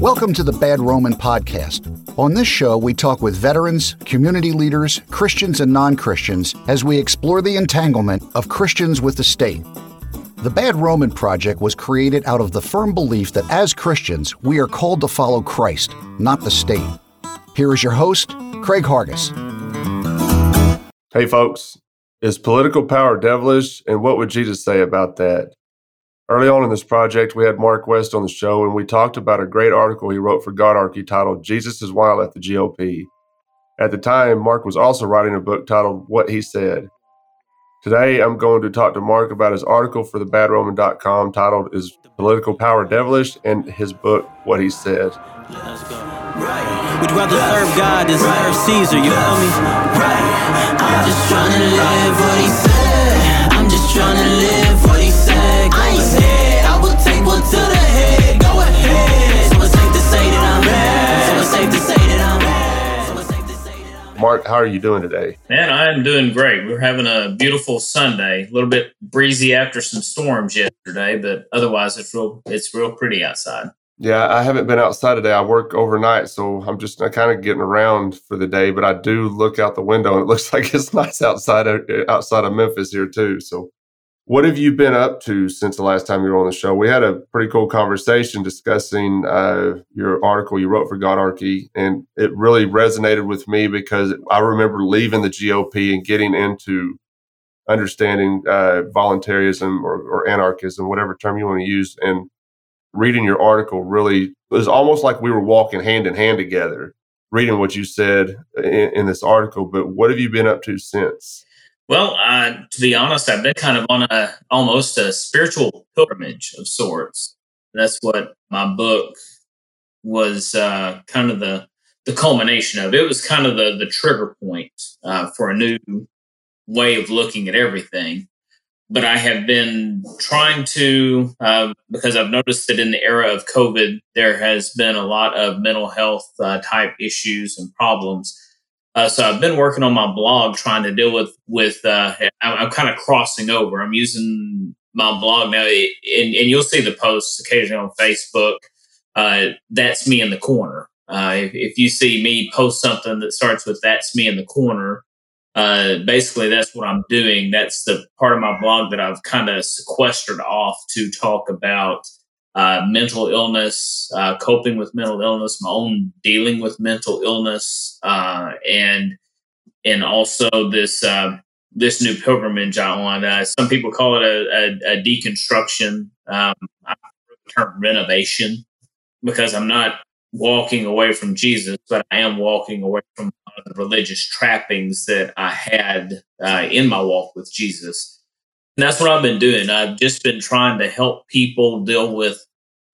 Welcome to the Bad Roman Podcast. On this show, we talk with veterans, community leaders, Christians, and non Christians as we explore the entanglement of Christians with the state. The Bad Roman Project was created out of the firm belief that as Christians, we are called to follow Christ, not the state. Here is your host, Craig Hargis. Hey, folks. Is political power devilish? And what would Jesus say about that? Early on in this project, we had Mark West on the show, and we talked about a great article he wrote for Godarchy titled Jesus is Wild at the GOP. At the time, Mark was also writing a book titled What He Said. Today, I'm going to talk to Mark about his article for thebadroman.com titled Is Political Power Devilish? and his book, What He Said. We'd rather serve God than serve Caesar, you feel me? Right. I'm just trying to live what he said. I'm just trying to live what Mark, how are you doing today? Man, I am doing great. We're having a beautiful Sunday. A little bit breezy after some storms yesterday, but otherwise it's real it's real pretty outside. Yeah, I haven't been outside today. I work overnight, so I'm just uh, kind of getting around for the day. But I do look out the window, and it looks like it's nice outside of, outside of Memphis here too. So, what have you been up to since the last time you were on the show? We had a pretty cool conversation discussing uh, your article you wrote for Godarchy, and it really resonated with me because I remember leaving the GOP and getting into understanding uh, voluntarism or, or anarchism, whatever term you want to use, and reading your article really it was almost like we were walking hand in hand together reading what you said in, in this article but what have you been up to since Well, uh, to be honest, I've been kind of on a almost a spiritual pilgrimage of sorts. That's what my book was uh, kind of the the culmination of. It was kind of the the trigger point uh, for a new way of looking at everything. But I have been trying to uh, because I've noticed that in the era of COVID, there has been a lot of mental health uh, type issues and problems. Uh, so I've been working on my blog trying to deal with with. Uh, I'm, I'm kind of crossing over. I'm using my blog now, and, and you'll see the posts occasionally on Facebook. Uh, that's me in the corner. Uh, if, if you see me post something that starts with "That's me in the corner," uh, basically that's what I'm doing. That's the part of my blog that I've kind of sequestered off to talk about uh, mental illness, uh, coping with mental illness, my own dealing with mental illness, uh, and and also this uh, this new pilgrimage I on. Uh, some people call it a, a, a deconstruction. Um, I term renovation because I'm not walking away from Jesus, but I am walking away from the religious trappings that I had uh, in my walk with Jesus. And that's what I've been doing. I've just been trying to help people deal with,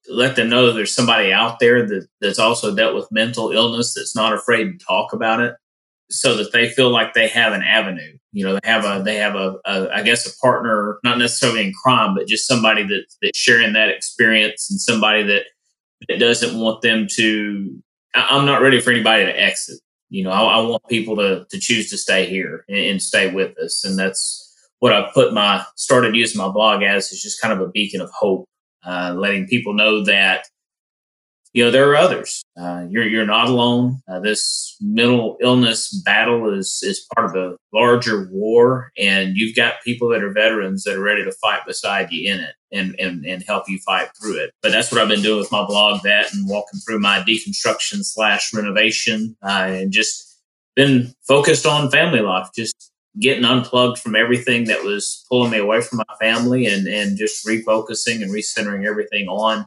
let them know there's somebody out there that, that's also dealt with mental illness that's not afraid to talk about it so that they feel like they have an avenue. You know, they have a, they have a, a I guess, a partner, not necessarily in crime, but just somebody that, that's sharing that experience and somebody that, that doesn't want them to, I- I'm not ready for anybody to exit you know, I, I, want people to to choose to stay here and, and, stay with us, and that's what I put my started using my blog as is just kind of a beacon of hope, uh, letting people know that you know there are others. Uh, you're you're not alone. Uh, this mental illness battle is is part of a larger war, and you've got people that are veterans that are ready to fight beside you in it and and and help you fight through it. But that's what I've been doing with my blog, that and walking through my deconstruction slash renovation, uh, and just been focused on family life, just getting unplugged from everything that was pulling me away from my family, and and just refocusing and recentering everything on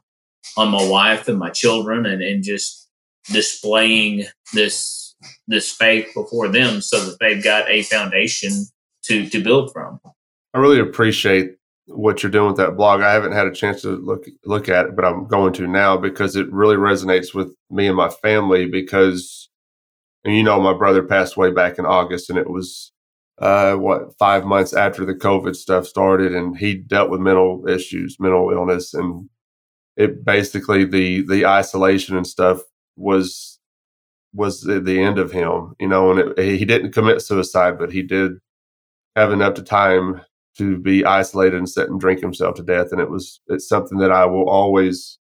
on my wife and my children and, and just displaying this this faith before them so that they've got a foundation to to build from. I really appreciate what you're doing with that blog. I haven't had a chance to look look at it, but I'm going to now because it really resonates with me and my family because and you know my brother passed away back in August and it was uh, what five months after the COVID stuff started, and he dealt with mental issues, mental illness, and it basically the the isolation and stuff was was the, end of him you know and it, he didn't commit suicide but he did have enough to time to be isolated and sit and drink himself to death and it was it's something that i will always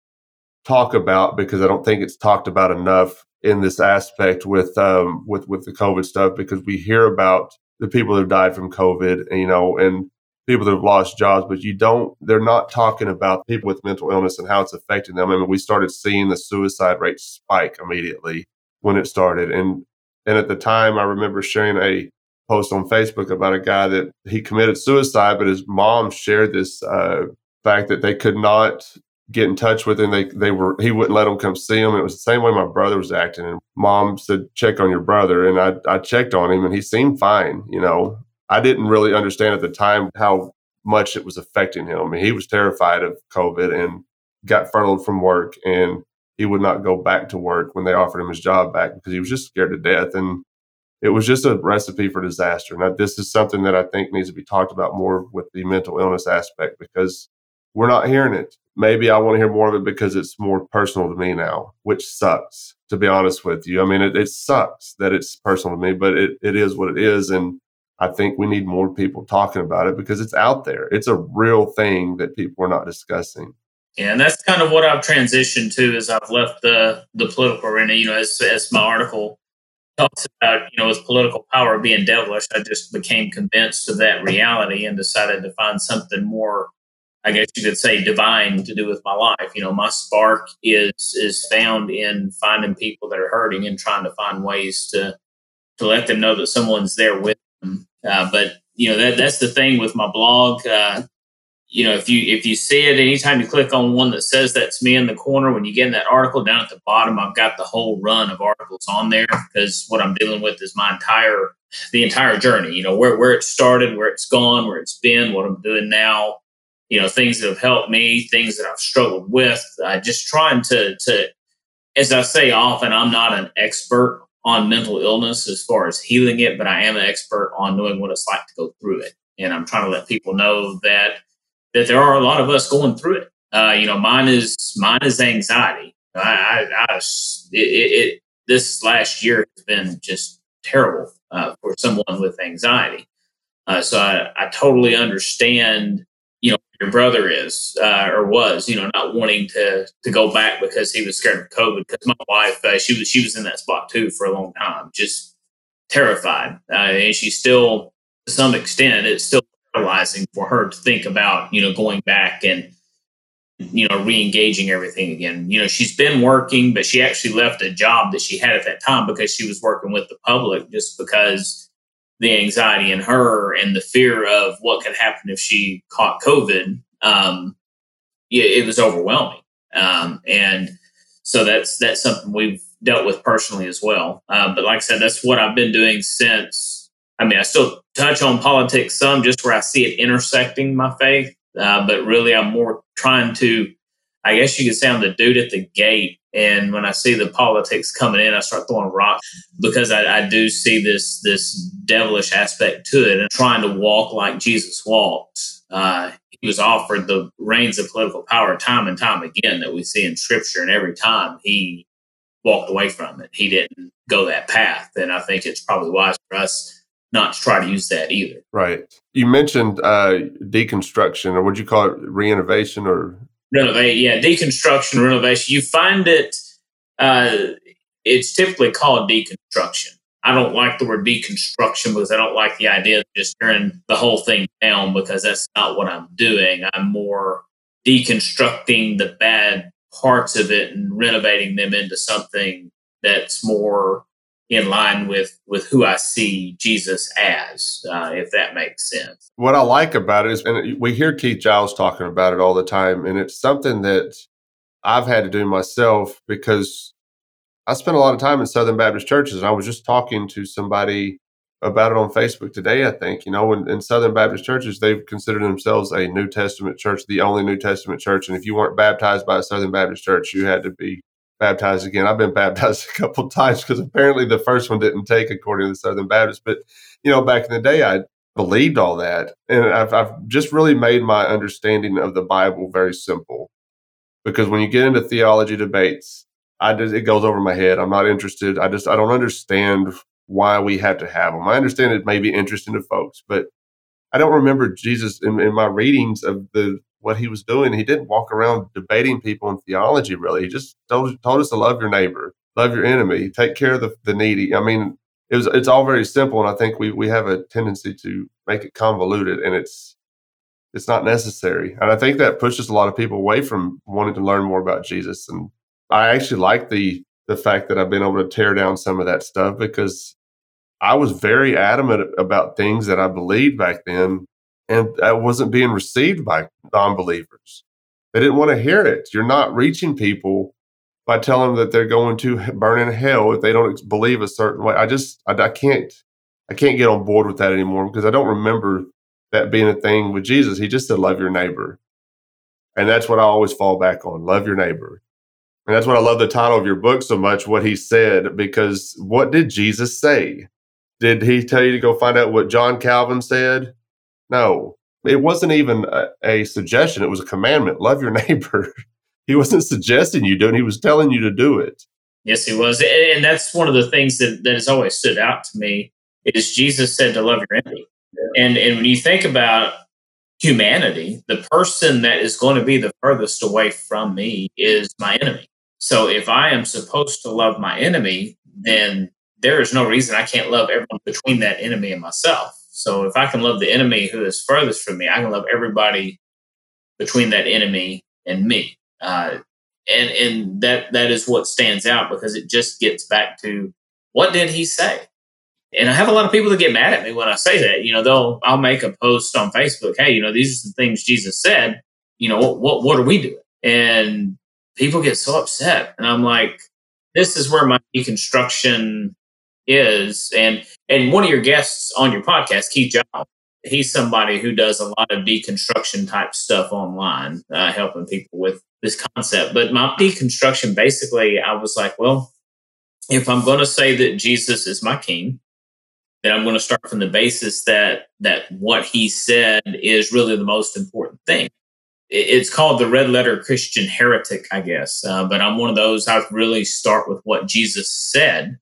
talk about because I don't think it's talked about enough in this aspect with um, with with the COVID stuff because we hear about the people that have died from COVID, you know, and people that have lost jobs, but you don't. They're not talking about people with mental illness and how it's affecting them. I mean, we started seeing the suicide rate spike immediately when it started, and and at the time, I remember sharing a post on Facebook about a guy that he committed suicide, but his mom shared this uh, fact that they could not get in touch with him. They they were he wouldn't let them come see him. It was the same way my brother was acting. And mom said, check on your brother. And I I checked on him and he seemed fine. You know, I didn't really understand at the time how much it was affecting him. I mean, he was terrified of COVID and got furloughed from work and he would not go back to work when they offered him his job back because he was just scared to death. And it was just a recipe for disaster. Now, this is something that I think needs to be talked about more with the mental illness aspect because we're not hearing it. Maybe I want to hear more of it because it's more personal to me now, which sucks, to be honest with you. I mean, it, it sucks that it's personal to me, but it, it is what it is. And I think we need more people talking about it because it's out there. It's a real thing that people are not discussing. Yeah, and that's kind of what I've transitioned to as I've left the the political arena. You know, as as my article talks about, you know, with political power being devilish, I just became convinced of that reality and decided to find something more I guess you could say divine to do with my life. You know, my spark is is found in finding people that are hurting and trying to find ways to to let them know that someone's there with them. Uh, but you know that that's the thing with my blog. Uh, you know, if you if you see it, anytime you click on one that says that's me in the corner, when you get in that article down at the bottom, I've got the whole run of articles on there because what I'm dealing with is my entire the entire journey. You know, where where it started, where it's gone, where it's been, what I'm doing now you know things that have helped me things that i've struggled with. Uh, just trying to to as i say often i'm not an expert on mental illness as far as healing it but i am an expert on knowing what it's like to go through it. And i'm trying to let people know that that there are a lot of us going through it. Uh, you know mine is mine is anxiety. I i, I it, it, this last year has been just terrible uh, for someone with anxiety. Uh, so I, I totally understand you know your brother is uh, or was you know not wanting to to go back because he was scared of covid because my wife uh, she was she was in that spot too for a long time just terrified. Uh, and she still to some extent it's still paralyzing for her to think about you know going back and you know re-engaging everything again. You know she's been working but she actually left a job that she had at that time because she was working with the public just because the anxiety in her and the fear of what could happen if she caught COVID, um, it, it was overwhelming. Um, and so that's that's something we've dealt with personally as well. Uh, but like I said, that's what I've been doing since. I mean, I still touch on politics some, just where I see it intersecting my faith. Uh, but really, I'm more trying to, I guess you could say, I'm the dude at the gate and when I see the politics coming in, I start throwing rocks because I, I do see this this devilish aspect to it and trying to walk like Jesus walked. Uh, he was offered the reins of political power time and time again that we see in Scripture, and every time he walked away from it, he didn't go that path. And I think it's probably wise for us not to try to use that either. Right. You mentioned uh, deconstruction, or would you call it reinnovation, or renovate. Yeah, deconstruction, renovation. You find it. Uh, it's typically called deconstruction. I don't like the word deconstruction because I don't like the idea of just tearing the whole thing down because that's not what I'm doing. I'm more deconstructing the bad parts of it and renovating them into something that's more in line with with who I see Jesus as, uh, if that makes sense. What I like about it is, and we hear Keith Giles talking about it all the time, and it's something that I've had to do myself because I spent a lot of time in Southern Baptist churches, and I was just talking to somebody about it on Facebook today. I think you know, in, in Southern Baptist churches, they've considered themselves a New Testament church, the only New Testament church, and if you weren't baptized by a Southern Baptist church, you had to be baptized again. I've been baptized a couple times because apparently the first one didn't take according to the Southern Baptist. But you know, back in the day, I believed all that, and I've, I've just really made my understanding of the Bible very simple. Because when you get into theology debates, I just it goes over my head. I'm not interested. I just I don't understand why we have to have them. I understand it may be interesting to folks, but I don't remember Jesus in, in my readings of the what he was doing. He didn't walk around debating people in theology, really. He just told, told us to love your neighbor, love your enemy, take care of the, the needy. I mean, it was it's all very simple, and I think we we have a tendency to make it convoluted, and it's it's not necessary. And I think that pushes a lot of people away from wanting to learn more about Jesus. And I actually like the the fact that I've been able to tear down some of that stuff because I was very adamant about things that I believed back then, and that wasn't being received by non believers. They didn't want to hear it. You're not reaching people by telling them that they're going to burn in hell if they don't believe a certain way. I just, I, I can't, I can't get on board with that anymore because I don't remember that being a thing with Jesus. He just said, love your neighbor. And that's what I always fall back on love your neighbor. And that's what I love the title of your book so much, what he said, because what did Jesus say? Did he tell you to go find out what John Calvin said? No, it wasn't even a, a suggestion. It was a commandment. Love your neighbor. he wasn't suggesting you do it. He was telling you to do it. Yes, he was. And that's one of the things that, that has always stood out to me is Jesus said to love your enemy. And, and when you think about humanity, the person that is going to be the furthest away from me is my enemy. So if I am supposed to love my enemy, then there is no reason I can't love everyone between that enemy and myself. So if I can love the enemy who is furthest from me, I can love everybody between that enemy and me. Uh, and and that that is what stands out because it just gets back to what did he say? And I have a lot of people that get mad at me when I say that. You know, they'll I'll make a post on Facebook, hey, you know, these are the things Jesus said. You know, what what what are we doing? And people get so upset. And I'm like, this is where my deconstruction is. And and one of your guests on your podcast, Keith Giles, he's somebody who does a lot of deconstruction type stuff online, uh, helping people with this concept. But my deconstruction basically, I was like, well, if I'm going to say that Jesus is my king, then I'm going to start from the basis that that what he said is really the most important thing it's called the red letter Christian heretic, I guess. Uh, but I'm one of those, I really start with what Jesus said.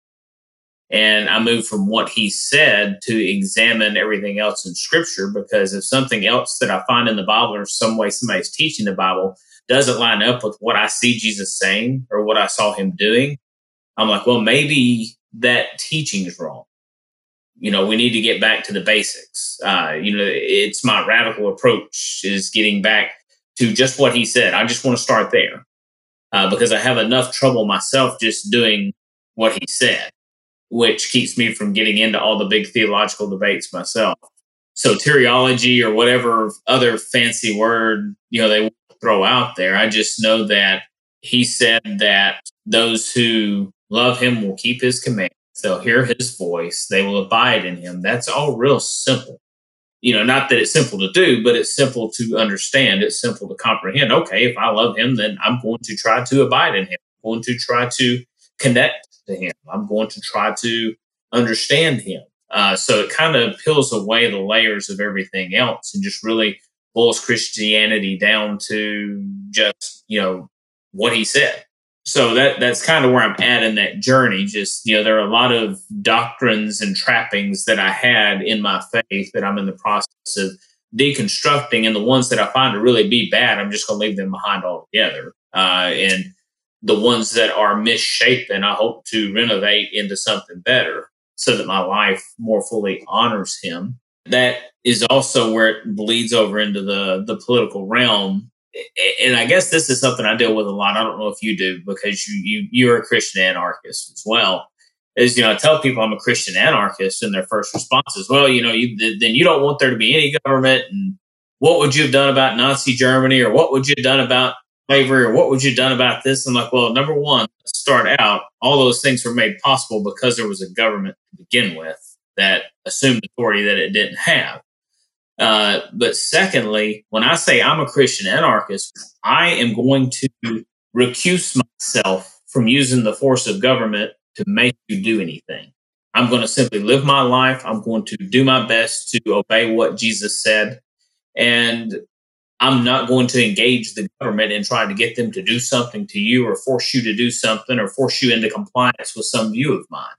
And I move from what he said to examine everything else in scripture because if something else that I find in the Bible or some way somebody's teaching the Bible doesn't line up with what I see Jesus saying or what I saw him doing, I'm like, well, maybe that teaching is wrong. You know, we need to get back to the basics. Uh, you know, it's my radical approach is getting back to just what he said. I just want to start there uh, because I have enough trouble myself just doing what he said, which keeps me from getting into all the big theological debates myself. So soteriology or whatever other fancy word you know they throw out there. I just know that he said that those who love him will keep his command. They'll hear his voice. They will abide in him. That's all real simple you know, not that it's simple to do, but it's simple to understand. It's simple to comprehend. Okay, if I love him, then I'm going to try to abide in him. I'm going to try to connect to him. I'm going to try to understand him. Uh, so it kind of peels away the layers of everything else and just really boils Christianity down to just, you know, what he said so that that's kind of where I'm at in that journey. Just you know, there are a lot of doctrines and trappings that I had in my faith that I'm in the process of deconstructing, and the ones that I find to really be bad, I'm just going to leave them behind altogether. Uh, and the ones that are misshapen, I hope to renovate into something better, so that my life more fully honors Him. That is also where it bleeds over into the the political realm and I guess this is something I deal with a lot. I don't know if you do because you you you're a Christian anarchist as well. Is you know I tell people I'm a Christian anarchist, and their first response is, "Well, you know, you, then you don't want there to be any government, and what would you have done about Nazi Germany, or what would you have done about slavery, or what would you done about this?" I'm like, "Well, number one, start out, all those things were made possible because there was a government to begin with that assumed authority that it didn't have." Uh, but secondly, when I say I'm a Christian anarchist, I am going to recuse myself from using the force of government to make you do anything. I'm going to simply live my life. I'm going to do my best to obey what Jesus said. And I'm not going to engage the government in trying to get them to do something to you or force you to do something or force you into compliance with some view of mine.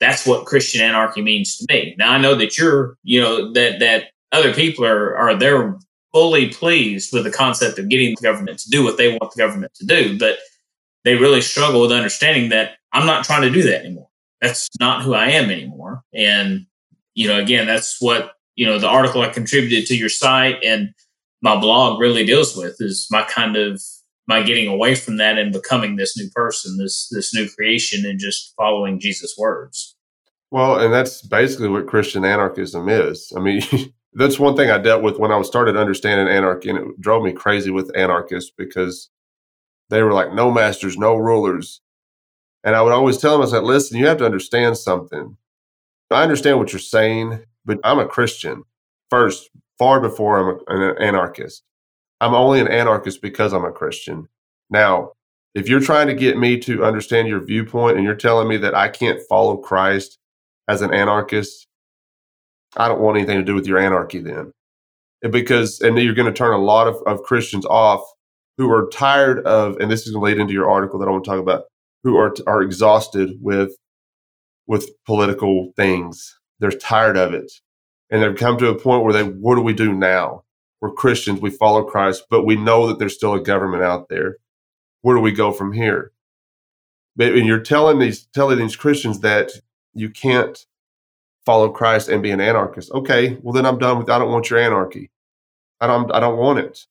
That's what Christian anarchy means to me. Now I know that you're, you know, that that other people are are their fully pleased with the concept of getting the government to do what they want the government to do, but they really struggle with understanding that I'm not trying to do that anymore. That's not who I am anymore. And, you know, again, that's what, you know, the article I contributed to your site and my blog really deals with is my kind of my getting away from that and becoming this new person, this this new creation and just following Jesus' words. Well, and that's basically what Christian anarchism is. I mean, that's one thing I dealt with when I started understanding anarchy, and it drove me crazy with anarchists because they were like, no masters, no rulers. And I would always tell them, I said, listen, you have to understand something. I understand what you're saying, but I'm a Christian first, far before I'm an anarchist. I'm only an anarchist because I'm a Christian. Now, if you're trying to get me to understand your viewpoint and you're telling me that I can't follow Christ as an anarchist, I don't want anything to do with your anarchy then. Because, and you're going to turn a lot of, of Christians off who are tired of, and this is going to lead into your article that I want to talk about, who are, are exhausted with, with political things. They're tired of it. And they've come to a point where they, what do we do now? We're Christians, we follow Christ, but we know that there's still a government out there. Where do we go from here? And you're telling these telling these Christians that you can't follow Christ and be an anarchist. Okay, well then I'm done with I don't want your anarchy. I don't I don't want it.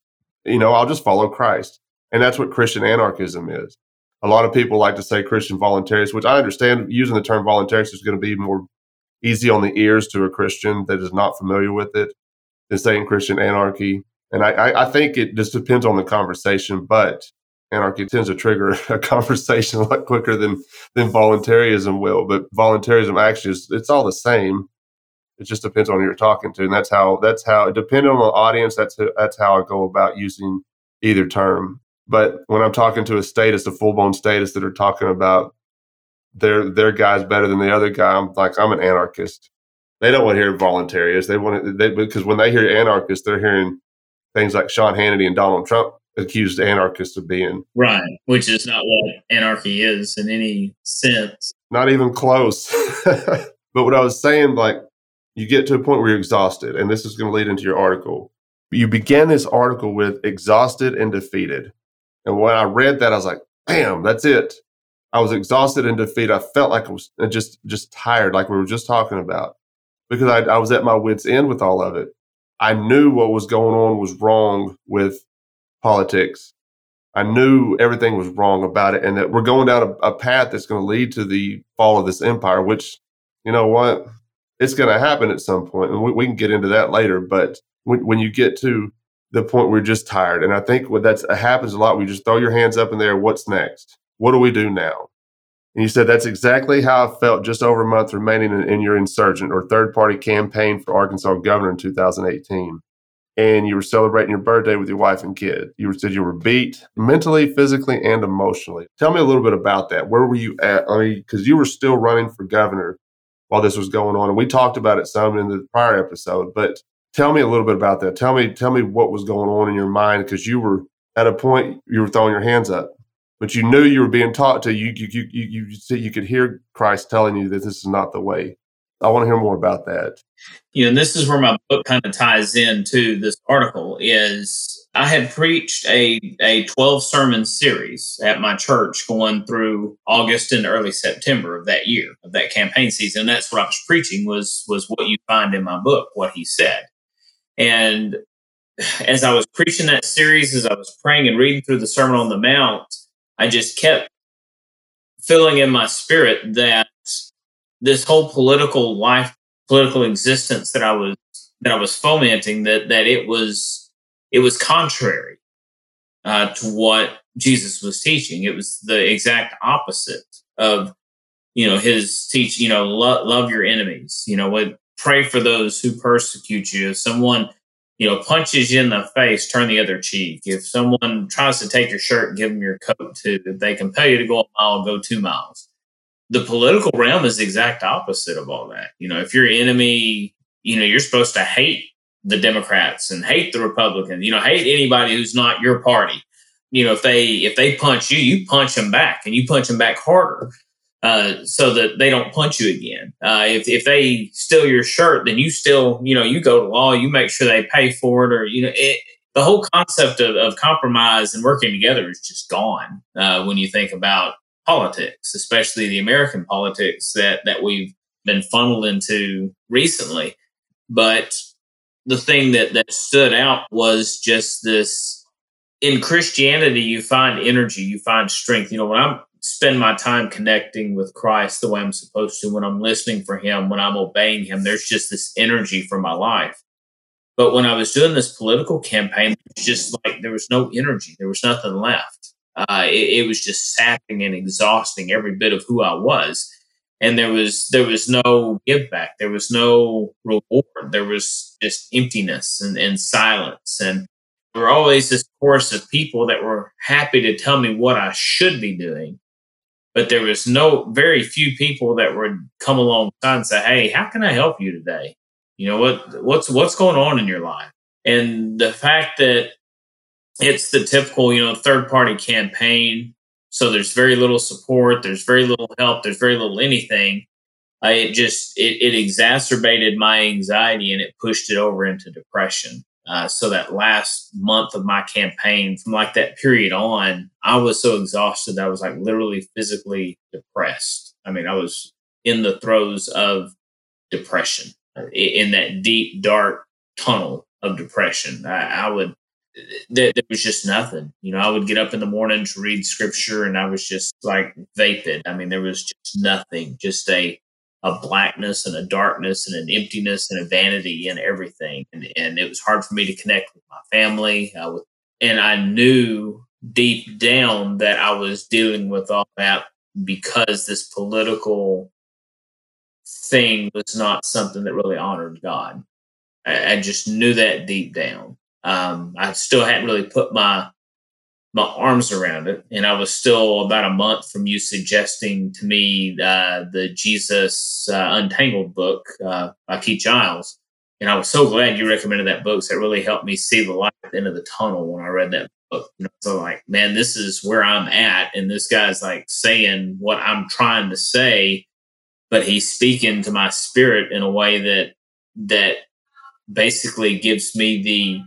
You know, I'll just follow Christ. And that's what Christian anarchism is. A lot of people like to say Christian voluntarism, which I understand using the term voluntarist is going to be more easy on the ears to a Christian that is not familiar with it than saying Christian anarchy. And I, I, think it just depends on the conversation, but anarchy tends to trigger a conversation a lot quicker than than voluntarism will. But voluntarism actually is it's all the same. It just depends on who you're talking to, and that's how that's how depending on the audience. That's that's how I go about using either term. But when I'm talking to a status, a full blown status that are talking about their their guy's better than the other guy, I'm like I'm an anarchist. They don't want to hear voluntarist. They want to, they because when they hear anarchist, they're hearing things like Sean Hannity and Donald Trump accused anarchists of being. Right, which is not what anarchy is in any sense. Not even close. but what I was saying, like, you get to a point where you're exhausted, and this is going to lead into your article. You began this article with exhausted and defeated. And when I read that, I was like, bam, that's it. I was exhausted and defeated. I felt like I was uh, just just tired, like we were just talking about, because I, I was at my wits' end with all of it. I knew what was going on was wrong with politics. I knew everything was wrong about it and that we're going down a, a path that's going to lead to the fall of this empire, which, you know what, it's going to happen at some point, and we, we can get into that later. But when, when, you get to the point where you're just tired, and I think what that happens a lot, we just throw your hands up in there. What's next? What do we do now? And you said that's exactly how I felt just over a month remaining in, in your insurgent or third party campaign for Arkansas governor in 2018 and you were celebrating your birthday with your wife and kid. You said you were beat mentally, physically, and emotionally. Tell me a little bit about that. Where were you at? I mean, because you were still running for governor while this was going on, and we talked about it some in the prior episode. But tell me a little bit about that. Tell me, tell me what was going on in your mind because you were at a point you were throwing your hands up, but you knew you were being taught to. You you you you you, you could hear Christ telling you that this is not the way. I want to hear more about that. You know, and this is where my book kind of ties into this article is I had preached a, a 12 sermon series at my church going through August and early September of that year, of that campaign season. That's what I was preaching was was what you find in my book, what he said. And as I was preaching that series, as I was praying and reading through the Sermon on the Mount, I just kept feeling in my spirit that this whole political life, political existence that I was that I was fomenting that that it was it was contrary uh, to what Jesus was teaching. It was the exact opposite of you know his teach. You know, lo- love your enemies. You know, what pray for those who persecute you. If someone you know punches you in the face, turn the other cheek. If someone tries to take your shirt, give them your coat too. If they compel you to go a mile, go two miles the political realm is the exact opposite of all that. You know, if your enemy, you know, you're supposed to hate the Democrats and hate the Republicans, you know, hate anybody who's not your party. You know, if they if they punch you, you punch them back and you punch them back harder. Uh, so that they don't punch you again. Uh, if if they steal your shirt, then you still you know you go to law, you make sure they pay for it, or you know it, the whole concept of, of compromise and working together is just gone uh, when you think about politics, especially the American politics that that we've been funneled into recently. But the thing that that stood out was just this in Christianity you find energy, you find strength. You know, when I'm spend my time connecting with Christ the way I'm supposed to, when I'm listening for him, when I'm obeying him, there's just this energy for my life. But when I was doing this political campaign, it's just like there was no energy, there was nothing left. Uh, it, it was just sapping and exhausting every bit of who I was. And there was there was no give back. There was no reward. There was just emptiness and, and silence. And there were always this chorus of people that were happy to tell me what i should be doing but there was no very few people that would come alongside and say hey how can i help you today you know what what's what's going on in your life and the fact that it's the typical you know third party campaign so there's very little support, there's very little help, there's very little anything. I, it just it, it exacerbated my anxiety and it pushed it over into depression. Uh, so that last month of my campaign, from like that period on, I was so exhausted that I was like literally physically depressed. I mean, I was in the throes of depression, uh, in that deep, dark tunnel of depression. I, I would there, there, was just nothing. You know, I would get up in the morning to read scripture and I was just like vapid. I mean, there was just nothing, just a a blackness and a darkness and an emptiness and a vanity and everything. And, and it was hard for me to connect with my family. Uh, with, and I knew deep down that I was dealing with all that because this political thing was not something that really honored God. I, I just knew that deep down. Um, I still hadn't really put my my arms around it, and I was still about a month from you suggesting to me uh, the Jesus uh, Untangled book uh, by Keith Giles, and I was so glad you recommended that book. So it really helped me see the light at the end of the tunnel when I read that book. You know, so like, man, this is where I'm at, and this guy's like saying what I'm trying to say, but he's speaking to my spirit in a way that that basically gives me the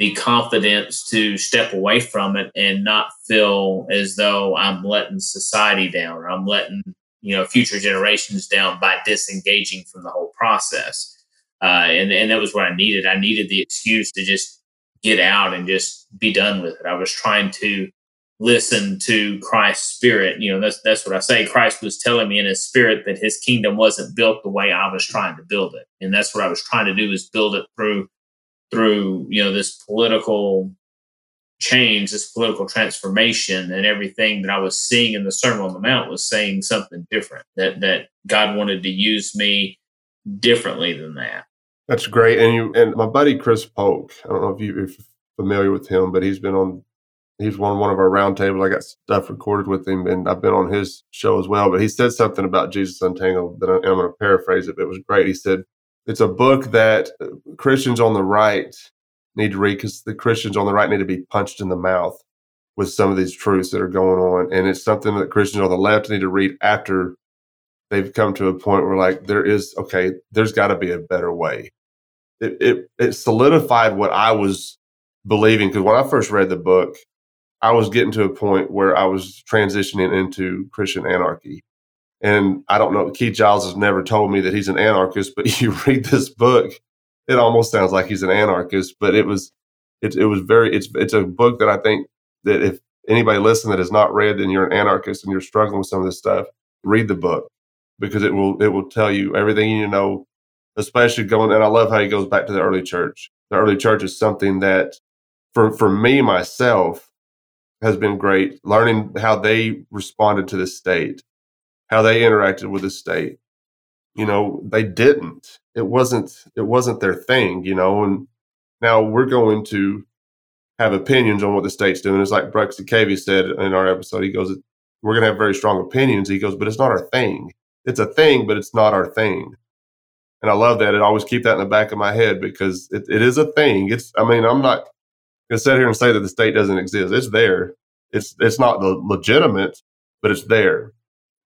the confidence to step away from it and not feel as though I'm letting society down or I'm letting you know future generations down by disengaging from the whole process. Uh, and and that was what I needed. I needed the excuse to just get out and just be done with it. I was trying to listen to Christ's spirit. You know, that's that's what I say. Christ was telling me in his spirit that his kingdom wasn't built the way I was trying to build it. And that's what I was trying to do is build it through through you know this political change, this political transformation, and everything that I was seeing in the Sermon on the Mount was saying something different. That that God wanted to use me differently than that. That's great. And you and my buddy Chris Polk. I don't know if, you, if you're familiar with him, but he's been on. He's on one of our roundtables. I got stuff recorded with him, and I've been on his show as well. But he said something about Jesus Untangled that I, I'm going to paraphrase it. But it was great. He said, it's a book that uh, Christians on the right need to read because the Christians on the right need to be punched in the mouth with some of these truths that are going on. And it's something that Christians on the left need to read after they've come to a point where like there is okay, there's got to be a better way. It, it it solidified what I was believing because when I first read the book, I was getting to a point where I was transitioning into Christian anarchy. And I don't know, Keith Giles has never told me that he's an anarchist, but you read this book, it almost sounds like he's an anarchist. But it was, it, it was very, it's it's a book that I think that if anybody listening that has not read then you're an anarchist and you're struggling with some of this stuff, read the book because it will it will tell you everything you know. Especially going, and I love how he goes back to the early church. The early church is something that, for for me myself, has been great. Learning how they responded to the state how they interacted with the state. You know, they didn't. It wasn't it wasn't their thing, you know, and now we're going to have opinions on what the state's doing. It's like Bruxy Cavey said in our episode. He goes, We're gonna have very strong opinions. He goes, but it's not our thing. It's a thing, but it's not our thing. And I love that. I always keep that in the back of my head because it, it is a thing. It's I mean, I'm not gonna sit here and say that the state doesn't exist. It's there. It's it's not the legitimate, but it's there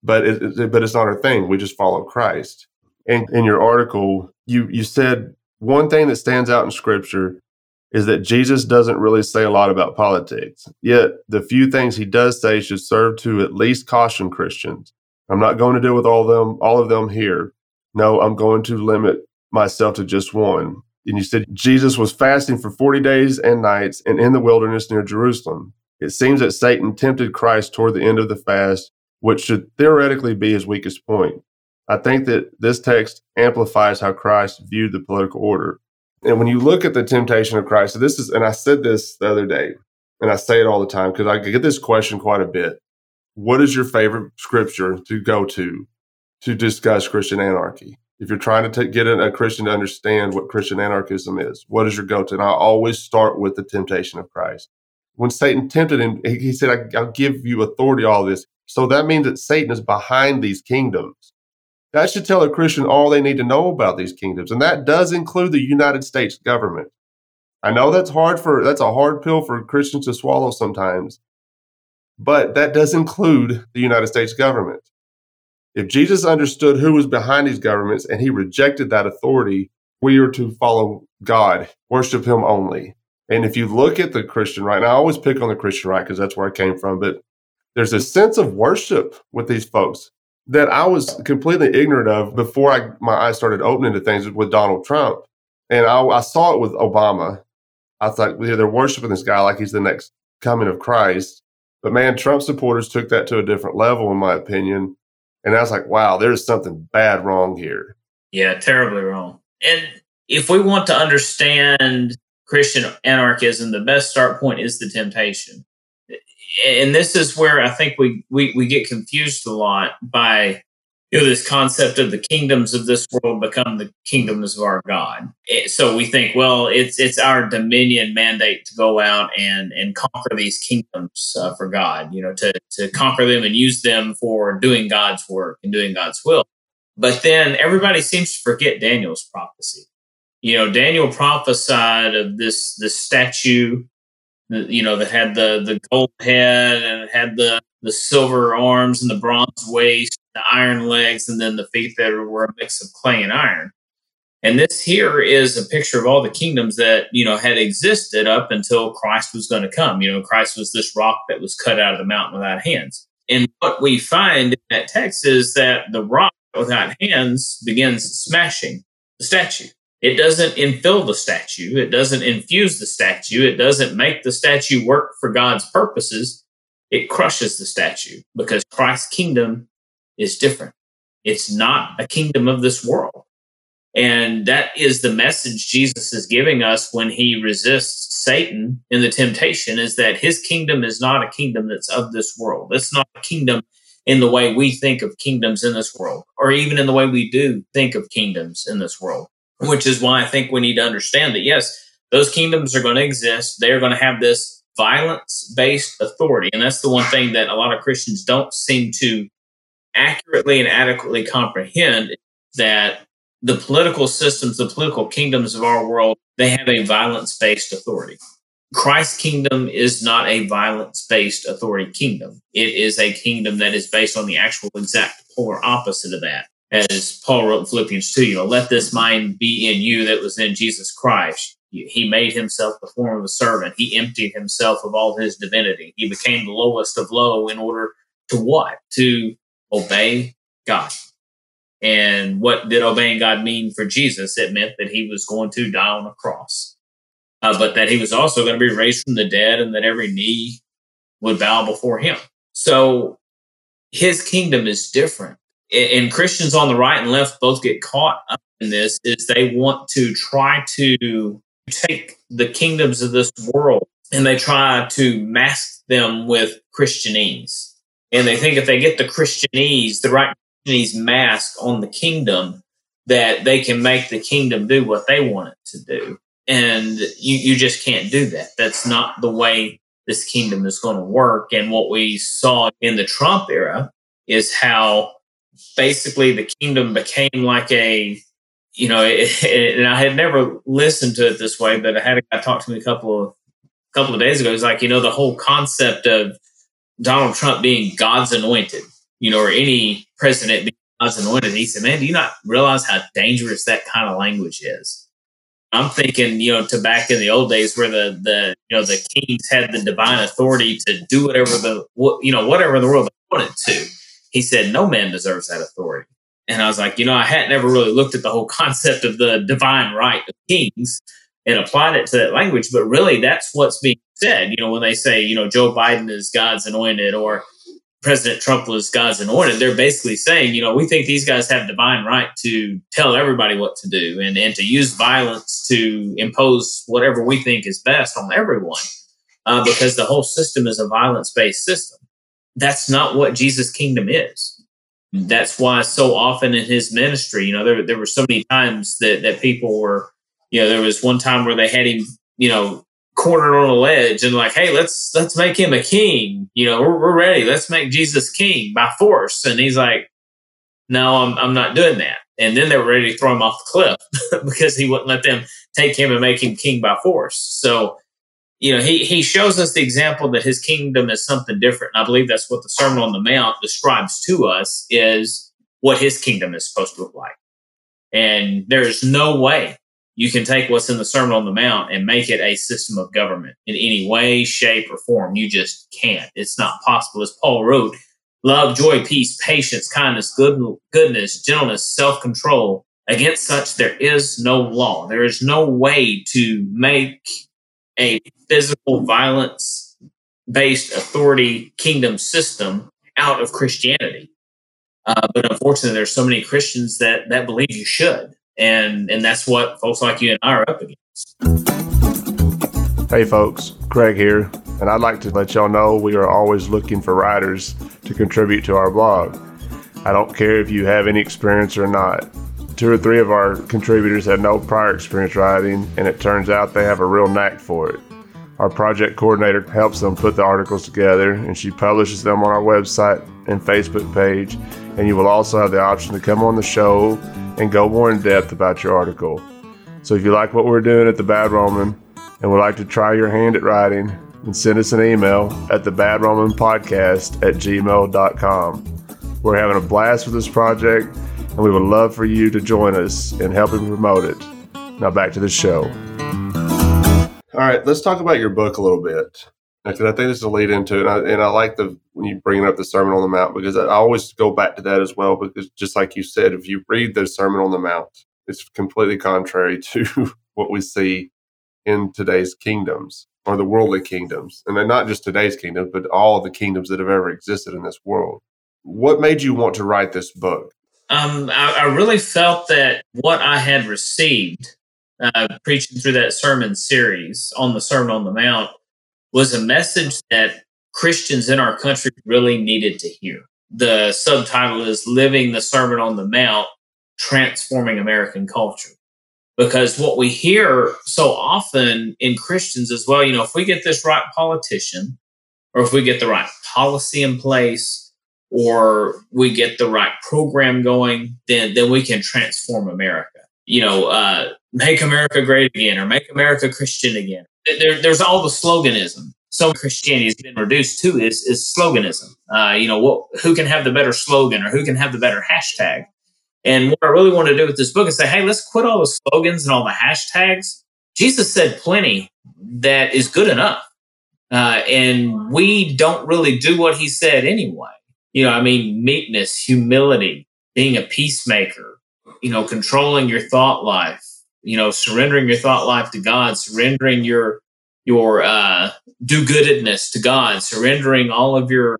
but it, it, but it's not our thing. We just follow Christ. And in your article, you you said one thing that stands out in Scripture is that Jesus doesn't really say a lot about politics. Yet the few things he does say should serve to at least caution Christians. I'm not going to deal with all them, all of them here. No, I'm going to limit myself to just one. And you said Jesus was fasting for 40 days and nights and in the wilderness near Jerusalem. It seems that Satan tempted Christ toward the end of the fast, which should theoretically be his weakest point. I think that this text amplifies how Christ viewed the political order. And when you look at the temptation of Christ, so this is, and I said this the other day, and I say it all the time because I get this question quite a bit. What is your favorite scripture to go to to discuss Christian anarchy? If you're trying to t- get a, Christian to understand what Christian anarchism is, what is your go to? And I always start with the temptation of Christ. When Satan tempted him, he said, I'll give you authority, all this. So that means that Satan is behind these kingdoms. That should tell a Christian all they need to know about these kingdoms. And that does include the United States government. I know that's hard for that's a hard pill for Christians to swallow sometimes. But that does include the United States government. If Jesus understood who was behind these governments and he rejected that authority, we are to follow God, worship him only. And if you look at the Christian right, and I always pick on the Christian right because that's where I came from, but there's a sense of worship with these folks that I was completely ignorant of before I, my eyes started opening to things with Donald Trump. And I, I saw it with Obama. I thought yeah, they're worshiping this guy like he's the next coming of Christ. But man, Trump supporters took that to a different level, in my opinion. And I was like, wow, there's something bad wrong here. Yeah, terribly wrong. And if we want to understand Christian anarchism, the best start point is the temptation. And this is where I think we, we, we get confused a lot by you know this concept of the kingdoms of this world become the kingdoms of our God. So we think, well, it's it's our dominion mandate to go out and and conquer these kingdoms uh, for God. You know, to to conquer them and use them for doing God's work and doing God's will. But then everybody seems to forget Daniel's prophecy. You know, Daniel prophesied of this this statue, you know, that had the the gold head and had the the silver arms and the bronze waist the iron legs, and then the feet that were a mix of clay and iron. And this here is a picture of all the kingdoms that, you know, had existed up until Christ was going to come. You know, Christ was this rock that was cut out of the mountain without hands. And what we find in that text is that the rock without hands begins smashing the statue. It doesn't infill the statue. It doesn't infuse the statue. It doesn't make the statue work for God's purposes. It crushes the statue because Christ's kingdom is different. It's not a kingdom of this world. And that is the message Jesus is giving us when he resists Satan in the temptation is that his kingdom is not a kingdom that's of this world. It's not a kingdom in the way we think of kingdoms in this world, or even in the way we do think of kingdoms in this world, which is why I think we need to understand that, yes, those kingdoms are going to exist. They're going to have this violence based authority. And that's the one thing that a lot of Christians don't seem to accurately and adequately comprehend that the political systems, the political kingdoms of our world, they have a violence based authority. Christ's kingdom is not a violence based authority kingdom. It is a kingdom that is based on the actual exact polar opposite of that. As Paul wrote in Philippians 2, you know, let this mind be in you that was in Jesus Christ. He made himself the form of a servant. He emptied himself of all his divinity. He became the lowest of low in order to what? To obey God. And what did obeying God mean for Jesus? It meant that he was going to die on a cross, uh, but that he was also going to be raised from the dead and that every knee would bow before him. So his kingdom is different. And Christians on the right and left both get caught up in this is they want to try to take the kingdoms of this world and they try to mask them with Christianese and they think if they get the Christianese, the right Christianese mask on the kingdom, that they can make the kingdom do what they want it to do. And you, you just can't do that. That's not the way this kingdom is going to work. And what we saw in the Trump era is how basically the kingdom became like a, you know, it, and I had never listened to it this way, but I had a guy talk to me a couple of a couple of days ago. It's like, you know, the whole concept of Donald Trump being God's anointed. you know, or any president being God's anointed. He said, Man, do you not realize how dangerous that kind of language is? I'm thinking, you know, to back in the old days where the the you know the kings had the divine authority to do whatever the you know whatever the world wanted to. He said, no man deserves that authority. And I was like, you know, I had never really looked at the whole concept of the divine right of kings and applied it to that language. But really, that's what's being said. You know, when they say, you know, Joe Biden is God's anointed or President Trump was God's anointed, they're basically saying, you know, we think these guys have divine right to tell everybody what to do and, and to use violence to impose whatever we think is best on everyone uh, because the whole system is a violence based system. That's not what Jesus' kingdom is. That's why so often in his ministry, you know, there, there were so many times that, that people were, you know, there was one time where they had him, you know, cornered on a ledge and like, hey, let's let's make him a king. You know, we're, we're ready. Let's make Jesus king by force. And he's like, no, I'm I'm not doing that. And then they were ready to throw him off the cliff because he wouldn't let them take him and make him king by force. So, you know, he he shows us the example that his kingdom is something different. And I believe that's what the Sermon on the Mount describes to us is what his kingdom is supposed to look like. And there's no way you can take what's in the Sermon on the Mount and make it a system of government in any way, shape, or form. You just can't. It's not possible. As Paul wrote, love, joy, peace, patience, kindness, good, goodness, gentleness, self control. Against such, there is no law. There is no way to make a physical violence based authority kingdom system out of Christianity. Uh, but unfortunately, there's so many Christians that that believe you should and and that's what folks like you and I are up against. Hey, folks, Craig here, and I'd like to let y'all know we are always looking for writers to contribute to our blog. I don't care if you have any experience or not. Two or three of our contributors had no prior experience writing, and it turns out they have a real knack for it. Our project coordinator helps them put the articles together, and she publishes them on our website and Facebook page. And you will also have the option to come on the show and go more in depth about your article. So if you like what we're doing at the Bad Roman and would like to try your hand at writing, then send us an email at the Bad Roman Podcast at gmail.com. We're having a blast with this project, and we would love for you to join us in helping promote it. Now back to the show. All right, let's talk about your book a little bit because I think this is a lead into it. And I, and I like the when you bring up the Sermon on the Mount because I always go back to that as well. Because just like you said, if you read the Sermon on the Mount, it's completely contrary to what we see in today's kingdoms or the worldly kingdoms, and not just today's kingdom, but all the kingdoms that have ever existed in this world. What made you want to write this book? Um, I, I really felt that what I had received uh, preaching through that sermon series on the Sermon on the Mount was a message that Christians in our country really needed to hear. The subtitle is Living the Sermon on the Mount Transforming American Culture. Because what we hear so often in Christians as well, you know, if we get this right politician, or if we get the right policy in place, or we get the right program going, then then we can transform America. You know, uh, make America great again, or make America Christian again there, there's all the sloganism. So Christianity has been reduced to is is sloganism. Uh, you know, what who can have the better slogan or who can have the better hashtag? And what I really want to do with this book is say, hey, let's quit all the slogans and all the hashtags. Jesus said plenty that is good enough. Uh, and we don't really do what he said anyway. You know, I mean, meekness, humility, being a peacemaker, you know, controlling your thought life, you know, surrendering your thought life to God, surrendering your your uh, do-goodedness to God, surrendering all of your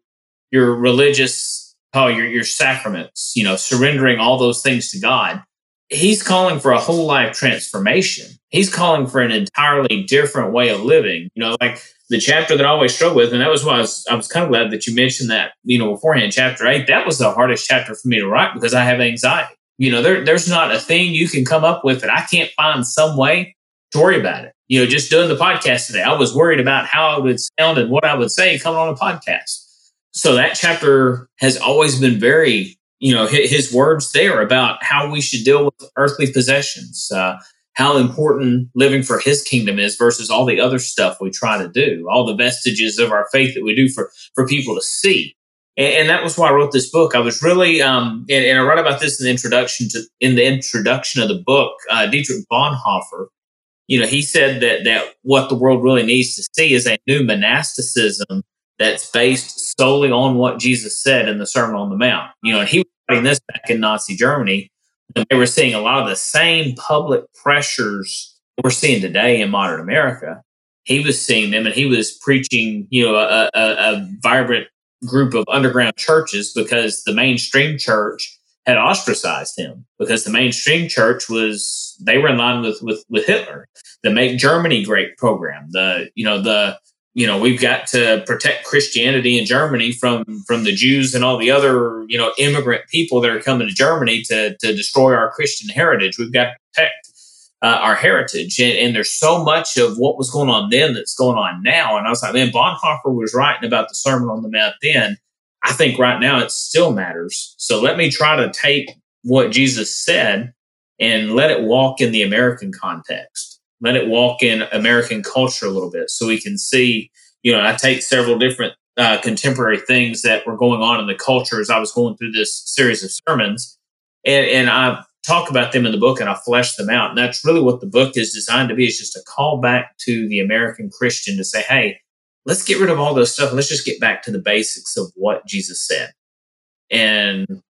your religious oh your your sacraments, you know, surrendering all those things to God. He's calling for a whole life transformation. He's calling for an entirely different way of living. You know, like the chapter that I always struggle with, and that was why I was, I was kind of glad that you mentioned that, you know, beforehand, chapter eight. That was the hardest chapter for me to write because I have anxiety. You know, there, there's not a thing you can come up with that I can't find some way to worry about it. You know, just doing the podcast today, I was worried about how I would sound and what I would say coming on a podcast. So that chapter has always been very, you know, his, words there about how we should deal with earthly possessions, uh, how important living for his kingdom is versus all the other stuff we try to do, all the vestiges of our faith that we do for, for people to see. And, and, that was why I wrote this book. I was really, um, and, and, I wrote about this in the introduction to in the introduction of the book. Uh, Dietrich Bonhoeffer, you know, he said that that what the world really needs to see is a new monasticism that's based solely on what Jesus said in the Sermon on the Mount. You know, and he was writing this back in Nazi Germany, and they were seeing a lot of the same public pressures we're seeing today in modern America. He was seeing them, and he was preaching, you know, a, a, a vibrant group of underground churches because the mainstream church had ostracized him because the mainstream church was they were in line with with with Hitler, the Make Germany Great program, the you know the you know we've got to protect Christianity in Germany from from the Jews and all the other you know immigrant people that are coming to Germany to to destroy our Christian heritage. We've got to protect uh, our heritage. And, and, there's so much of what was going on then that's going on now. And I was like, man, Bonhoeffer was writing about the Sermon on the Mount then. I think right now it still matters. So let me try to take what Jesus said and let it walk in the American context. Let it walk in American culture a little bit so we can see, you know, I take several different uh, contemporary things that were going on in the culture as I was going through this series of sermons. And, and I talk about them in the book and I flesh them out. And that's really what the book is designed to be. It's just a call back to the American Christian to say, hey, let's get rid of all those stuff and let's just get back to the basics of what Jesus said. And,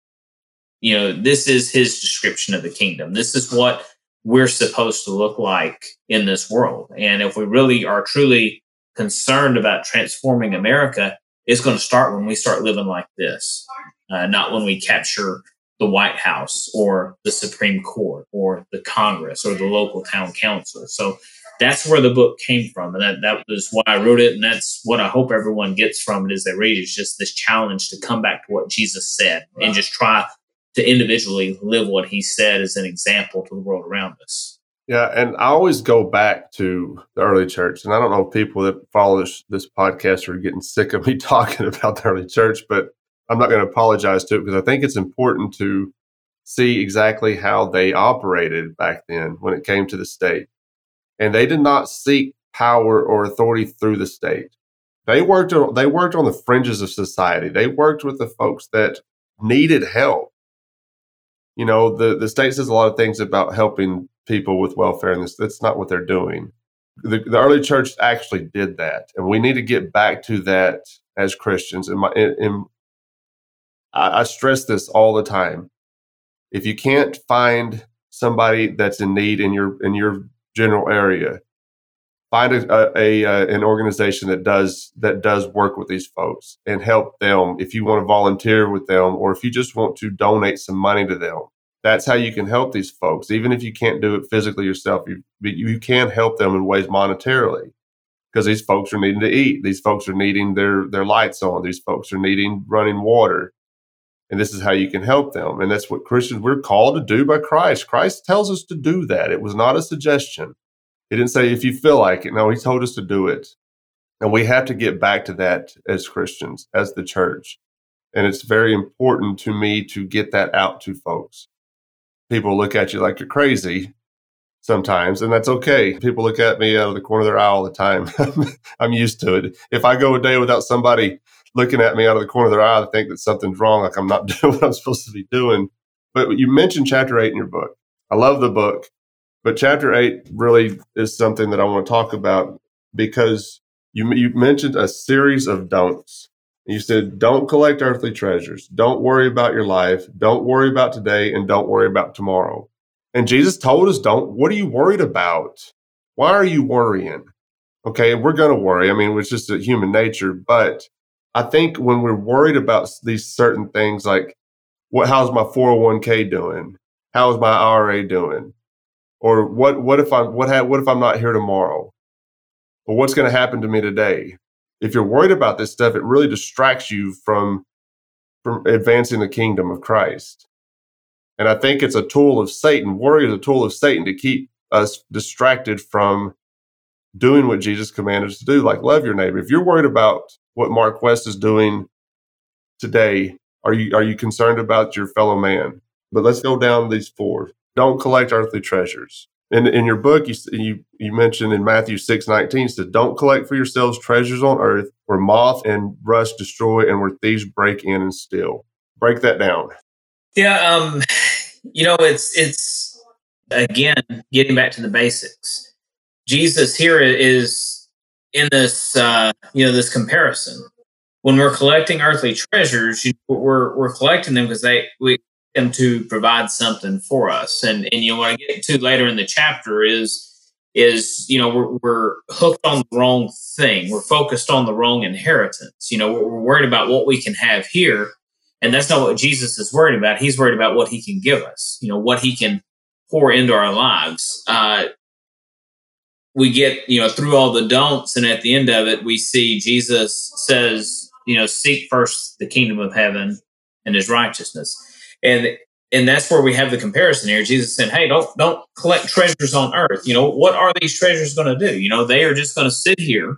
you know, this is his description of the kingdom. This is what we're supposed to look like in this world. And if we really are truly concerned about transforming America, it's going to start when we start living like this, uh, not when we capture the White House or the Supreme Court or the Congress or the local town council. So that's where the book came from. And that, that was why I wrote it. And that's what I hope everyone gets from it as they read it is just this challenge to come back to what Jesus said and just try to individually live what he said as an example to the world around us. Yeah, and I always go back to the early church, and I don't know if people that follow this, this podcast are getting sick of me talking about the early church, but I'm not going to apologize to it because I think it's important to see exactly how they operated back then when it came to the state. And they did not seek power or authority through the state. They worked on, they worked on the fringes of society. They worked with the folks that needed help. You know, the, the state says a lot of things about helping people with welfare, and this, that's not what they're doing. The, the early church actually did that, and we need to get back to that as Christians. In my, I, I stress this all the time. If you can't find somebody that's in need in your in your general area, find a, a, a, uh, an organization that does that does work with these folks and help them. If you want to volunteer with them, or if you just want to donate some money to them, that's how you can help these folks. Even if you can't do it physically yourself, you you can help them in ways monetarily because these folks are needing to eat. These folks are needing their their lights on. These folks are needing running water and this is how you can help them. And that's what Christians we're called to do by Christ. Christ tells us to do that. It was not a suggestion. He didn't say if you feel like it. No, he told us to do it. And we have to get back to that as Christians, as the church. And it's very important to me to get that out to folks. People look at you like you're crazy sometimes, and that's okay. People look at me out of the corner of their eye all the time. I'm used to it. If I go a day without somebody looking at me out of the corner of their eye to think that something's wrong, like I'm not doing what I'm supposed to be doing. But you mentioned chapter eight in your book. I love the book, but chapter eight really is something that I want to talk about because you you mentioned a series of don'ts. You said, don't collect earthly treasures. Don't worry about your life. Don't worry about today and don't worry about tomorrow. And Jesus told us, don't, what are you worried about? Why are you worrying? Okay. We're going to worry. I mean, it's just a human nature, but I think when we're worried about these certain things, like what, how's my 401k doing? How's my IRA doing? Or what, what if I, what, ha- what if I'm not here tomorrow? Or what's going to happen to me today? If you're worried about this stuff, it really distracts you from, from advancing the kingdom of Christ. And I think it's a tool of Satan. Worry is a tool of Satan to keep us distracted from doing what Jesus commanded us to do, like love your neighbor. If you're worried about what Mark West is doing today, are you are you concerned about your fellow man? But let's go down these four. Don't collect earthly treasures. in in your book, you you you mentioned in Matthew six nineteen said, "Don't collect for yourselves treasures on earth, where moth and rust destroy, and where thieves break in and steal." Break that down. Yeah, um, you know, it's it's again getting back to the basics. Jesus here is in this uh, you know this comparison. When we're collecting earthly treasures, you know, we're we're collecting them because they we them to provide something for us. And and you know what I get to later in the chapter is is you know we're, we're hooked on the wrong thing. We're focused on the wrong inheritance. You know we're, we're worried about what we can have here, and that's not what Jesus is worried about. He's worried about what He can give us. You know what He can pour into our lives. Uh, we get you know through all the don'ts, and at the end of it, we see Jesus says, you know, seek first the kingdom of heaven and His righteousness and and that's where we have the comparison here. Jesus said, "Hey, don't don't collect treasures on earth. You know what are these treasures going to do? You know they are just going to sit here.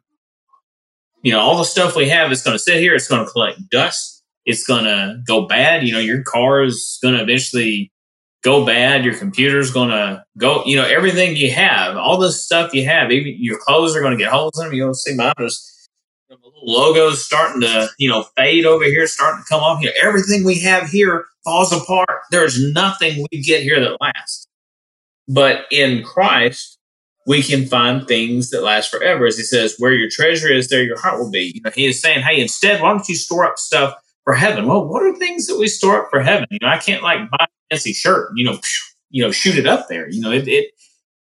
You know all the stuff we have is going to sit here. It's going to collect dust. It's going to go bad. You know your car is going to eventually go bad. Your computer's going to go. You know everything you have, all this stuff you have, even your clothes are going to get holes in them. You'll see mine the logos starting to you know fade over here, starting to come off. You know everything we have here falls apart. There's nothing we get here that lasts. But in Christ, we can find things that last forever. As he says, where your treasure is, there your heart will be. You know, he is saying, hey, instead, why don't you store up stuff for heaven? Well, what are things that we store up for heaven? You know, I can't like buy fancy shirt, you know, you know, shoot it up there. You know, it, it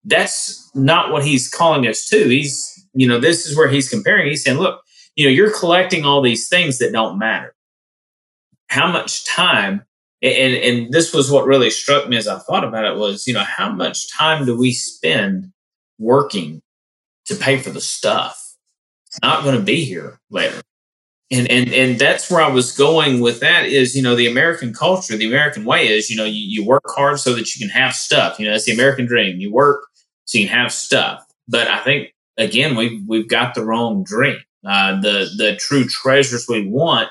that's not what he's calling us to. He's, you know, this is where he's comparing. He's saying, look, you know, you're collecting all these things that don't matter. How much time and and this was what really struck me as I thought about it was, you know, how much time do we spend working to pay for the stuff? It's not going to be here later. And, and and that's where I was going with that is you know the American culture the American way is you know you, you work hard so that you can have stuff you know that's the American dream you work so you can have stuff but I think again we've we've got the wrong dream uh, the the true treasures we want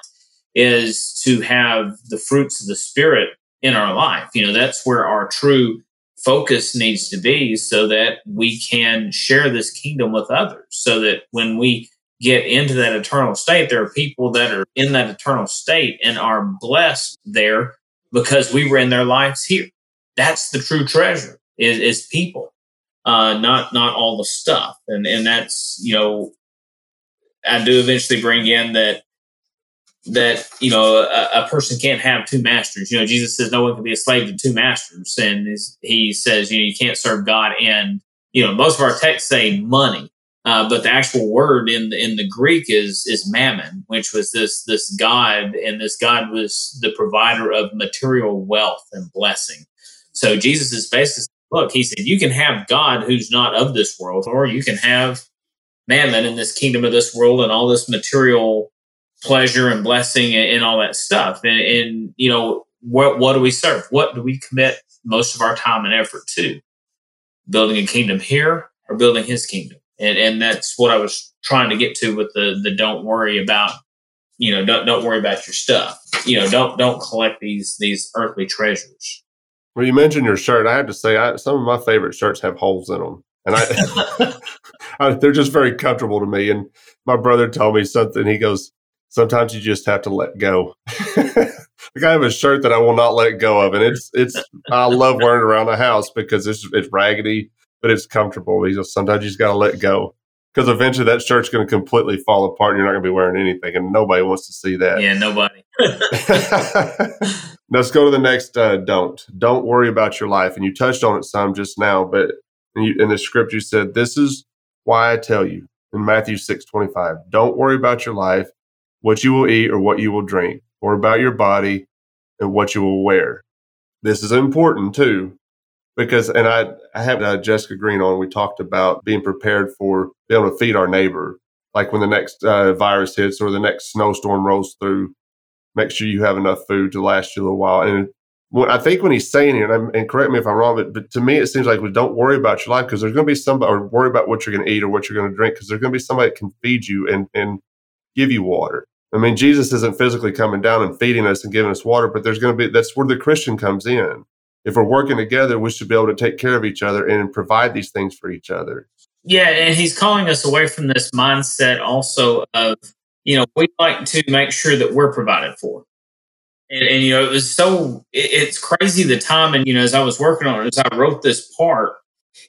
is to have the fruits of the spirit in our life. You know, that's where our true focus needs to be so that we can share this kingdom with others. So that when we get into that eternal state, there are people that are in that eternal state and are blessed there because we were in their lives here. That's the true treasure is, is people, uh, not, not all the stuff. And, and that's, you know, I do eventually bring in that that you know a, a, person can't have two masters. You know, Jesus says no one can be a slave to two masters, and he says you know you can't serve God and you know most of our texts say money, uh, but the actual word in the, in the Greek is is mammon, which was this this god, and this god was the provider of material wealth and blessing. So Jesus is basically look, he said you can have God who's not of this world, or you can have mammon in this kingdom of this world and all this material pleasure and blessing and, and all that stuff. And, and, you know, what what do we serve? What do we commit most of our time and effort to? Building a kingdom here or building His kingdom? And and that's what I was trying to get to with the the don't worry about you know don't don't worry about your stuff. You know don't don't collect these these earthly treasures. Well, you mentioned your shirt. I have to say, I, some of my favorite shirts have holes in them, and I, I, they're just very comfortable to me. And my brother told me something. He goes, sometimes you just have to let go. like I have a shirt that I will not let go of, and it's it's I love wearing it around the house because it's it's raggedy, but it's comfortable. You sometimes you just got to let go because eventually that shirt's going to completely fall apart, and you're not going to be wearing anything, and nobody wants to see that. Yeah, nobody. Let's go to the next. Uh, don't don't worry about your life, and you touched on it some just now, but in, you, in the script you said this is why I tell you in Matthew six twenty five. Don't worry about your life what you will eat or what you will drink, or about your body and what you will wear. This is important too, because, and I, I have uh, Jessica Green on, we talked about being prepared for being able to feed our neighbor. Like when the next uh, virus hits or the next snowstorm rolls through, make sure you have enough food to last you a little while. And I think when he's saying it, and, and, correct me if I'm wrong, but, but to me it seems like we don't worry about your life because there's going to be somebody, or worry about what you're going to eat or what you're going to drink because there's going to be somebody that can feed you and and give you water. I mean, Jesus isn't physically coming down and feeding us and giving us water, but there's going to be that's where the Christian comes in. If we're working together, we should be able to take care of each other and provide these things for each other. Yeah, and he's calling us away from this mindset also of, you know, we like to make sure that we're provided for. And, and you know, it was so, it, it's crazy the time. And, you know, as I was working on it, as I wrote this part,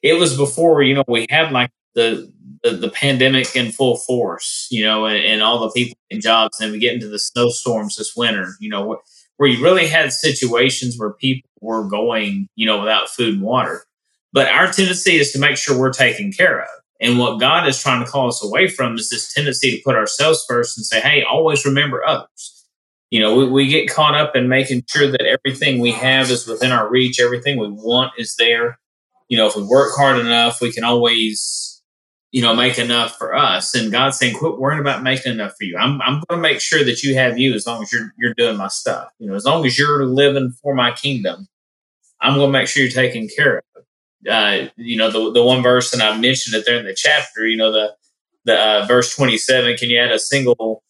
it was before, you know, we had like the, the, the pandemic in full force, you know, and, and all the people in jobs. And we get into the snowstorms this winter, you know, where you really had situations where people were going, you know, without food and water. But our tendency is to make sure we're taken care of. And what God is trying to call us away from is this tendency to put ourselves first and say, hey, always remember others. You know, we, we get caught up in making sure that everything we have is within our reach, everything we want is there. You know, if we work hard enough, we can always you know, make enough for us. And God's saying, quit worrying about making enough for you. I'm, I'm going to make sure that you have you as long as you're, you're doing my stuff. You know, as long as you're living for my kingdom, I'm going to make sure you're taken care of. Uh, you know, the, the one verse, and I mentioned it there in the chapter, you know, the, the uh, verse 27, can you add a single,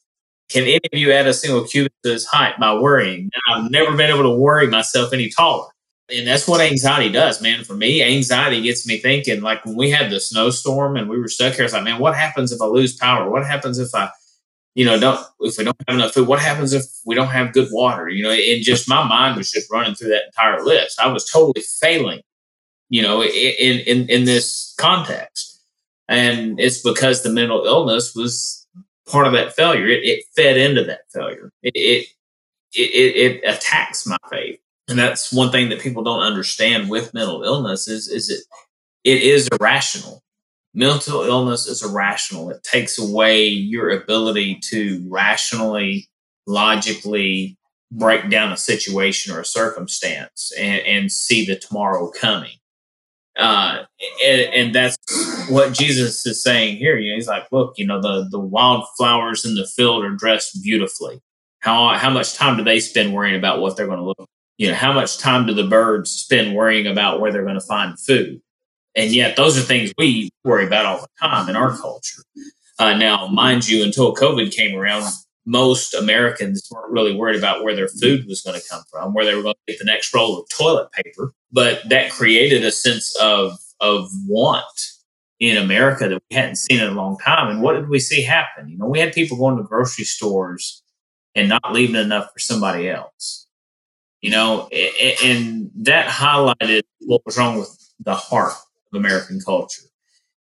can any of you add a single cubit to his height by worrying? And I've never been able to worry myself any taller and that's what anxiety does, man. For me, anxiety gets me thinking. Like when we had the snowstorm and we were stuck here, it's like, man, what happens if I lose power? What happens if I, you know, don't if we don't have enough food? What happens if we don't have good water? You know, and just my mind was just running through that entire list. I was totally failing, you know, in in in this context, and it's because the mental illness was part of that failure. It, it fed into that failure. It, it it, it attacks my faith and that's one thing that people don't understand with mental illness is is it it is irrational mental illness is irrational it takes away your ability to rationally logically break down a situation or a circumstance and, and see the tomorrow coming uh, and, and, that's what Jesus is saying here. You know, he's like, look, you know, the the wildflowers in the field are dressed beautifully. How how much time do they spend worrying about what they're going to look you know, how much time do the birds spend worrying about where they're going to find food? And yet, those are things we worry about all the time in our culture. Uh, now, mind you, until COVID came around, most Americans weren't really worried about where their food was going to come from, where they were going to get the next roll of toilet paper. But that created a sense of of want in America that we hadn't seen in a long time. And what did we see happen? You know, we had people going to grocery stores and not leaving enough for somebody else you know, and that highlighted what was wrong with the heart of American culture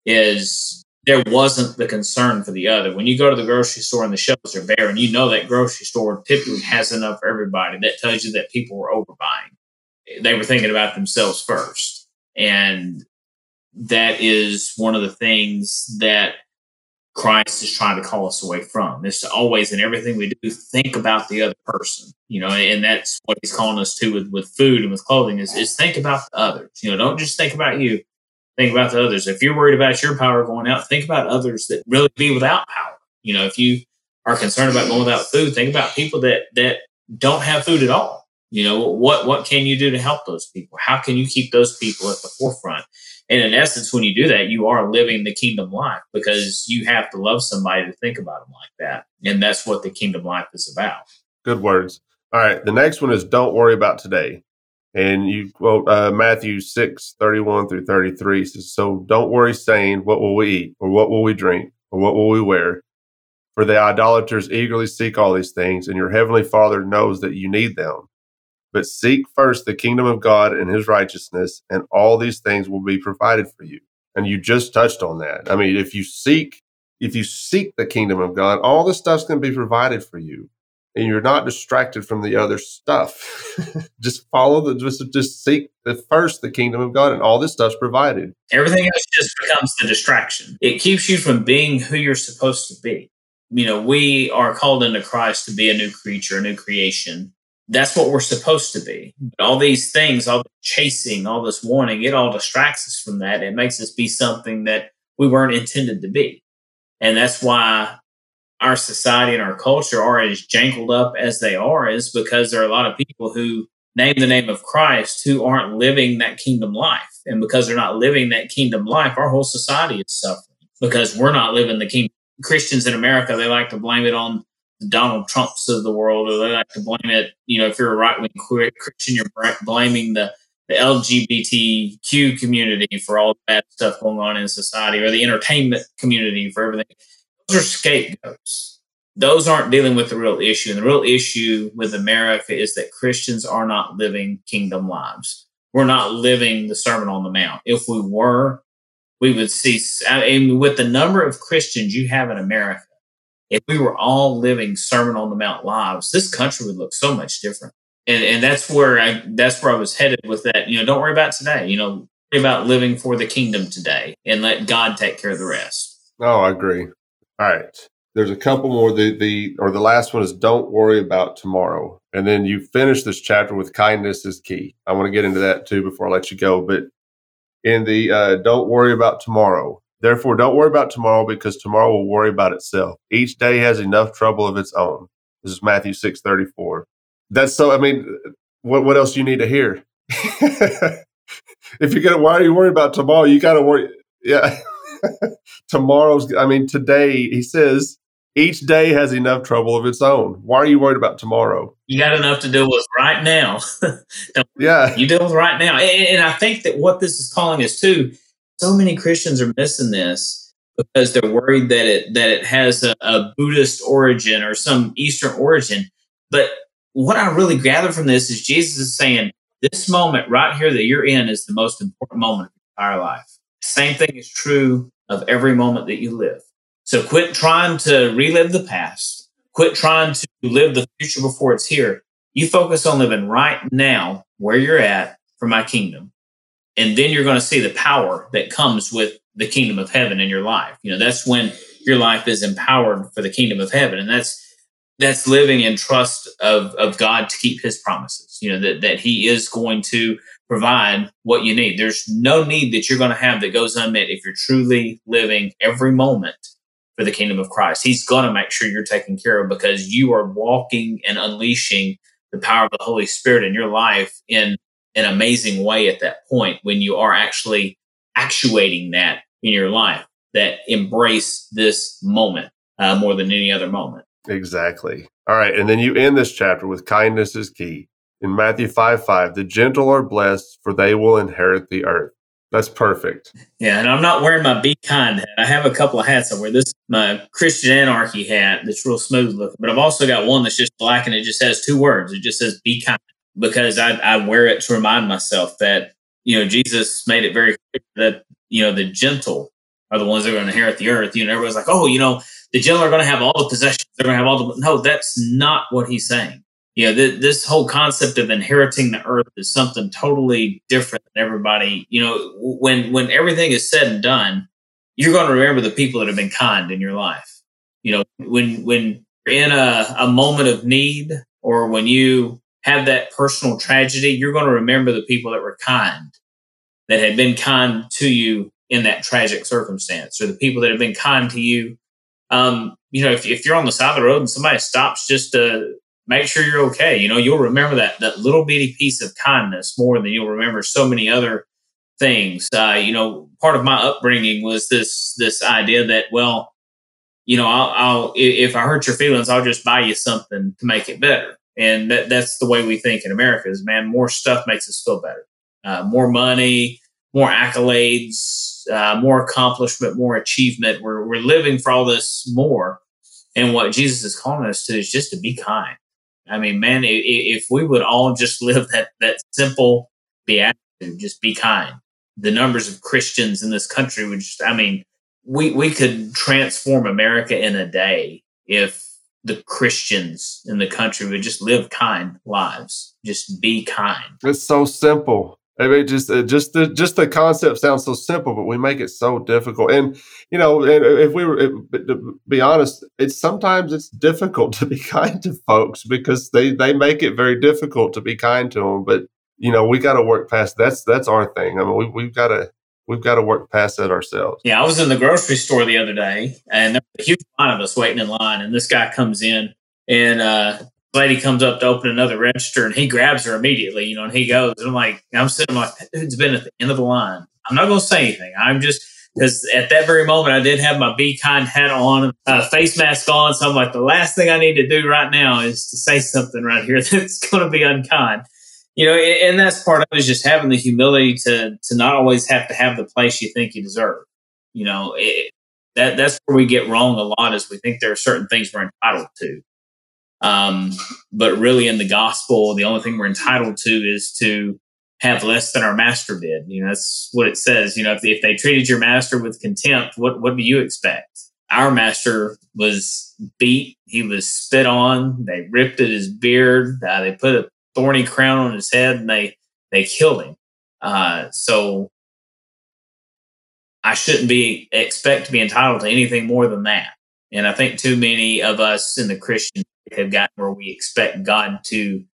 is there wasn't the concern for the other. When you go to the grocery store and the shelves are bare and you know that grocery store typically has enough for everybody, that tells you that people were overbuying. They were thinking about themselves first. And that is one of the things that Christ is trying to call us away from. It's always in everything we do, think about the other person, you know, and that's what he's calling us to with, with food and with clothing is, is think about the others. You know, don't just think about you, think about the others. If you're worried about your power going out, think about others that really be without power. You know, if you are concerned about going without food, think about people that that don't have food at all. You know, what what can you do to help those people? How can you keep those people at the forefront? And in essence, when you do that, you are living the kingdom life because you have to love somebody to think about them like that. And that's what the kingdom life is about. Good words. All right. The next one is don't worry about today. And you quote uh, Matthew 6, 31 through 33 says, So don't worry saying, What will we eat? Or what will we drink? Or what will we wear? For the idolaters eagerly seek all these things, and your heavenly Father knows that you need them. But seek first the kingdom of God and his righteousness, and all these things will be provided for you. And you just touched on that. I mean, if you seek, if you seek the kingdom of God, all the stuff's going to be provided for you. And you're not distracted from the other stuff. just follow the just just seek the first the kingdom of God and all this stuff's provided. Everything else just becomes the distraction. It keeps you from being who you're supposed to be. You know, we are called into Christ to be a new creature, a new creation that's what we're supposed to be. But all these things, all the chasing, all this wanting, it all distracts us from that. It makes us be something that we weren't intended to be. And that's why our society and our culture are as jangled up as they are, is because there are a lot of people who name the name of Christ who aren't living that kingdom life. And because they're not living that kingdom life, our whole society is suffering because we're not living the kingdom. Christians in America, they like to blame it on Donald Trumps of the world, or they like to blame it. You know, if you're a right wing Christian, you're blaming the the LGBTQ community for all the bad stuff going on in society, or the entertainment community for everything. Those are scapegoats. Those aren't dealing with the real issue. And the real issue with America is that Christians are not living kingdom lives. We're not living the Sermon on the Mount. If we were, we would see, I mean, with the number of Christians you have in America, if we were all living Sermon on the Mount lives, this country would look so much different. And and that's where I that's where I was headed with that. You know, don't worry about today. You know, worry about living for the kingdom today and let God take care of the rest. Oh, I agree. All right. There's a couple more. The the or the last one is don't worry about tomorrow. And then you finish this chapter with kindness is key. I want to get into that too before I let you go. But in the uh, don't worry about tomorrow. Therefore, don't worry about tomorrow because tomorrow will worry about itself. Each day has enough trouble of its own. This is Matthew six thirty four. That's so. I mean, what what else do you need to hear? if you're gonna, why are you worried about tomorrow? You got to worry. Yeah, tomorrow's. I mean, today. He says each day has enough trouble of its own. Why are you worried about tomorrow? You got enough to deal with right now. yeah, you deal with right now, and, and I think that what this is calling us to so many Christians are missing this because they're worried that it that it has a, a Buddhist origin or some Eastern origin. But what I really gather from this is Jesus is saying this moment right here that you're in is the most important moment of your entire life. Same thing is true of every moment that you live. So quit trying to relive the past. Quit trying to live the future before it's here. You focus on living right now where you're at for my kingdom and then you're going to see the power that comes with the kingdom of heaven in your life. You know that's when your life is empowered for the kingdom of heaven. And that's that's living in trust of of god to keep his promises you know that that he is going to provide what you need. There's no need that you're going to have that goes unmet if you're truly living every moment for the kingdom of christ. He's going to make sure you're taken care of because you are walking and unleashing the power of the holy spirit in your life in an amazing way at that point when you are actually actuating that in your life that embrace this moment uh, more than any other moment. Exactly. All right. And then you end this chapter with kindness is key. In Matthew 5 5, the gentle are blessed, for they will inherit the earth. That's perfect. Yeah, and I'm not wearing my Be Kind hat. I have a couple of hats. I wear this my Christian Anarchy hat that's real smooth looking, but I've also got one that's just black and it just has two words. It just says Be Kind because I, I wear it to remind myself that, you know, Jesus made it very clear that, you know, the gentle are the ones that are going to inherit the earth. You know, everybody's like, oh, you know, the gentle are going to have all the possessions. They're going to have all the. No, that's not what he's saying. You know, th- this whole concept of inheriting the earth is something totally different than everybody. You know, when when everything is said and done, you're going to remember the people that have been kind in your life. You know, when when you're in a, a moment of need or when you have that personal tragedy, you're going to remember the people that were kind, that had been kind to you in that tragic circumstance, or the people that have been kind to you. Um, you know, if, if you're on the side of the road and somebody stops just to make sure you're okay, you know, you'll remember that that little bitty piece of kindness more than you'll remember so many other things. Uh, you know, part of my upbringing was this this idea that well, you know, I'll, I'll if I hurt your feelings, I'll just buy you something to make it better. And that, that's the way we think in America is, man, more stuff makes us feel better. Uh, more money, more accolades, uh, more accomplishment, more achievement. We're, we're living for all this more. And what Jesus is calling us to is just to be kind. I mean, man, if, we would all just live that, that simple beatitude, just be kind, the numbers of Christians in this country would just, I mean, we, we could transform America in a day if the Christians in the country would just live kind lives, just be kind. It's so simple. I mean, just uh, just the just the concept sounds so simple, but we make it so difficult. And you know, if we were to be honest, it's sometimes it's difficult to be kind to folks because they they make it very difficult to be kind to them. But you know, we got to work past that's that's our thing. I mean, we we've got to we've got to work past that ourselves. Yeah, I was in the grocery store the other day, and there was a huge line of us waiting in line, and this guy comes in, and uh, lady comes up to open another register, and he grabs her immediately, you know, and he goes, and I'm like, I'm sitting like, that dude's been at the end of the line. I'm not going to say anything. I'm just because at that very moment I did have my Be Kind hat on, uh, face mask on. So I'm like, the last thing I need to do right now is to say something right here that's going to be unkind. You know, and that's part of it is just having the humility to to not always have to have the place you think you deserve. You know, it, that that's where we get wrong a lot is we think there are certain things we're entitled to. Um, but really, in the gospel, the only thing we're entitled to is to have less than our master did. You know, that's what it says. You know, if, if they treated your master with contempt, what what do you expect? Our master was beat. He was spit on. They ripped at his beard. Uh, they put a thorny crown on his head, and they they killed him. Uh, so I shouldn't be expect to be entitled to anything more than that. And I think too many of us in the Christian have gotten where we expect God to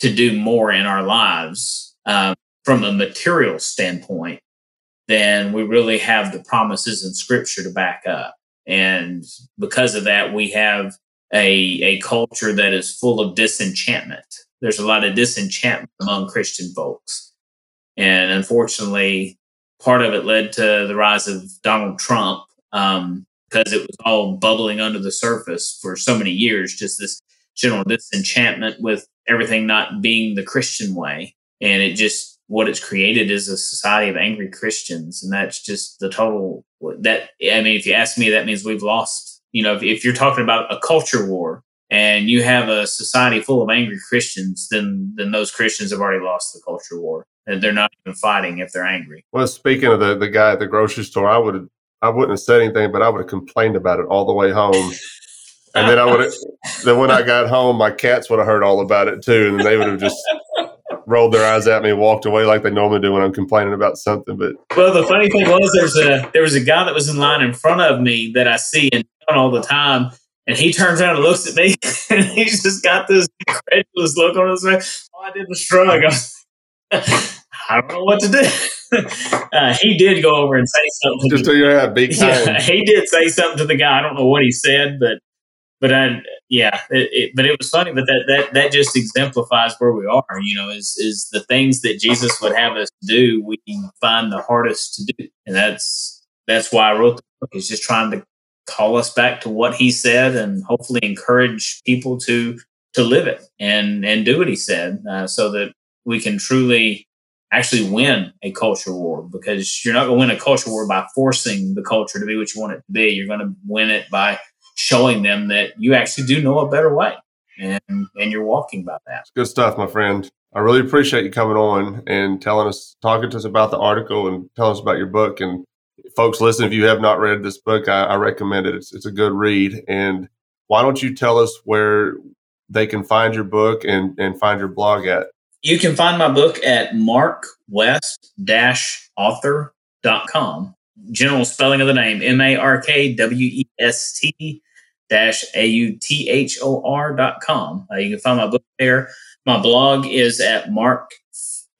to do more in our lives um, from a material standpoint than we really have the promises in Scripture to back up. And because of that, we have a a culture that is full of disenchantment. There's a lot of disenchantment among Christian folks, and unfortunately, part of it led to the rise of Donald Trump um, because it was all bubbling under the surface for so many years. Just this general disenchantment with everything not being the Christian way, and it just what it's created is a society of angry Christians, and that's just the total. That I mean, if you ask me, that means we've lost. You know, if, if you're talking about a culture war, and you have a society full of angry Christians, then then those Christians have already lost the culture war. And they're not even fighting if they're angry. Well, speaking of the, the guy at the grocery store, I would I wouldn't have said anything, but I would have complained about it all the way home. And then I would have, then when I got home, my cats would have heard all about it too, and they would have just rolled their eyes at me and walked away like they normally do when I'm complaining about something. But well, the funny thing was, there's a there was a guy that was in line in front of me that I see and all the time, and he turns around and looks at me, and he's just got this incredulous look on his face. Oh, I did the shrug. I don't know what to do. uh, he did go over and say something. Just to your head, big time. Yeah, he did say something to the guy. I don't know what he said, but but I yeah, it, it, but it was funny. But that that that just exemplifies where we are. You know, is is the things that Jesus would have us do, we find the hardest to do, and that's that's why I wrote the book. Is just trying to call us back to what he said, and hopefully encourage people to to live it and and do what he said, uh, so that we can truly actually win a culture war because you're not going to win a culture war by forcing the culture to be what you want it to be. You're going to win it by showing them that you actually do know a better way and and you're walking by that. It's good stuff, my friend. I really appreciate you coming on and telling us, talking to us about the article and telling us about your book. And folks, listen, if you have not read this book, I, I recommend it. It's, it's a good read. And why don't you tell us where they can find your book and, and find your blog at? You can find my book at markwest-author.com. General spelling of the name, M-A-R-K-W-E-S-T dash A-U-T-H-O-R dot com. Uh, you can find my book there. My blog is at mark,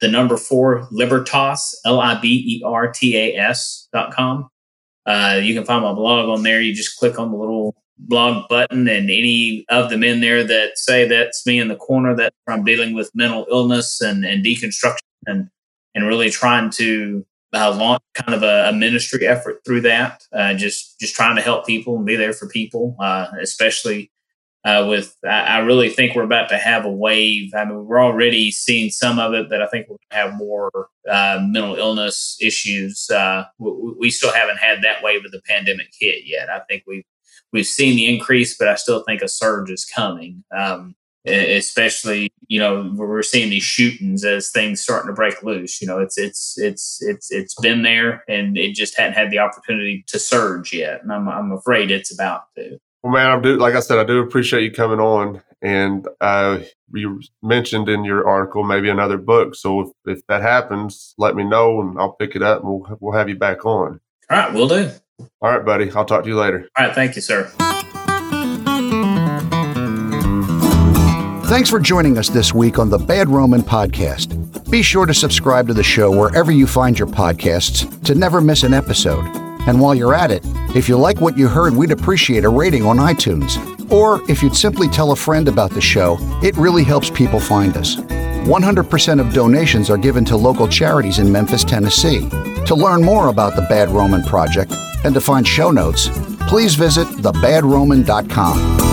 the number four, libertas, L-I-B-E-R-T-A-S dot com. Uh, you can find my blog on there. You just click on the little blog button and any of them in there that say that's me in the corner that I'm dealing with mental illness and, and deconstruction and and really trying to uh, launch kind of a, a, ministry effort through that. Uh, just just trying to help people and be there for people, uh, especially uh, with. I, I, really think we're about to have a wave. I mean, we're already seeing some of it, but I think we'll have more uh, mental illness issues. Uh, we, we, still haven't had that wave of the pandemic hit yet. I think we've we've seen the increase, but I still think a surge is coming. Um, especially you know we're seeing these shootings as things starting to break loose. You know, it's it's it's it's it's been there, and it just hadn't had the opportunity to surge yet. And I'm I'm afraid it's about to. Well, man, I do like I said, I do appreciate you coming on, and uh, you mentioned in your article maybe another book. So if, if that happens, let me know, and I'll pick it up, and we'll we'll have you back on. All right, we'll do. All right, buddy. I'll talk to you later. All right. Thank you, sir. Thanks for joining us this week on the Bad Roman Podcast. Be sure to subscribe to the show wherever you find your podcasts to never miss an episode. And while you're at it, if you like what you heard, we'd appreciate a rating on iTunes. Or if you'd simply tell a friend about the show, it really helps people find us. 100% of donations are given to local charities in Memphis, Tennessee. To learn more about the Bad Roman Project and to find show notes, please visit thebadroman.com.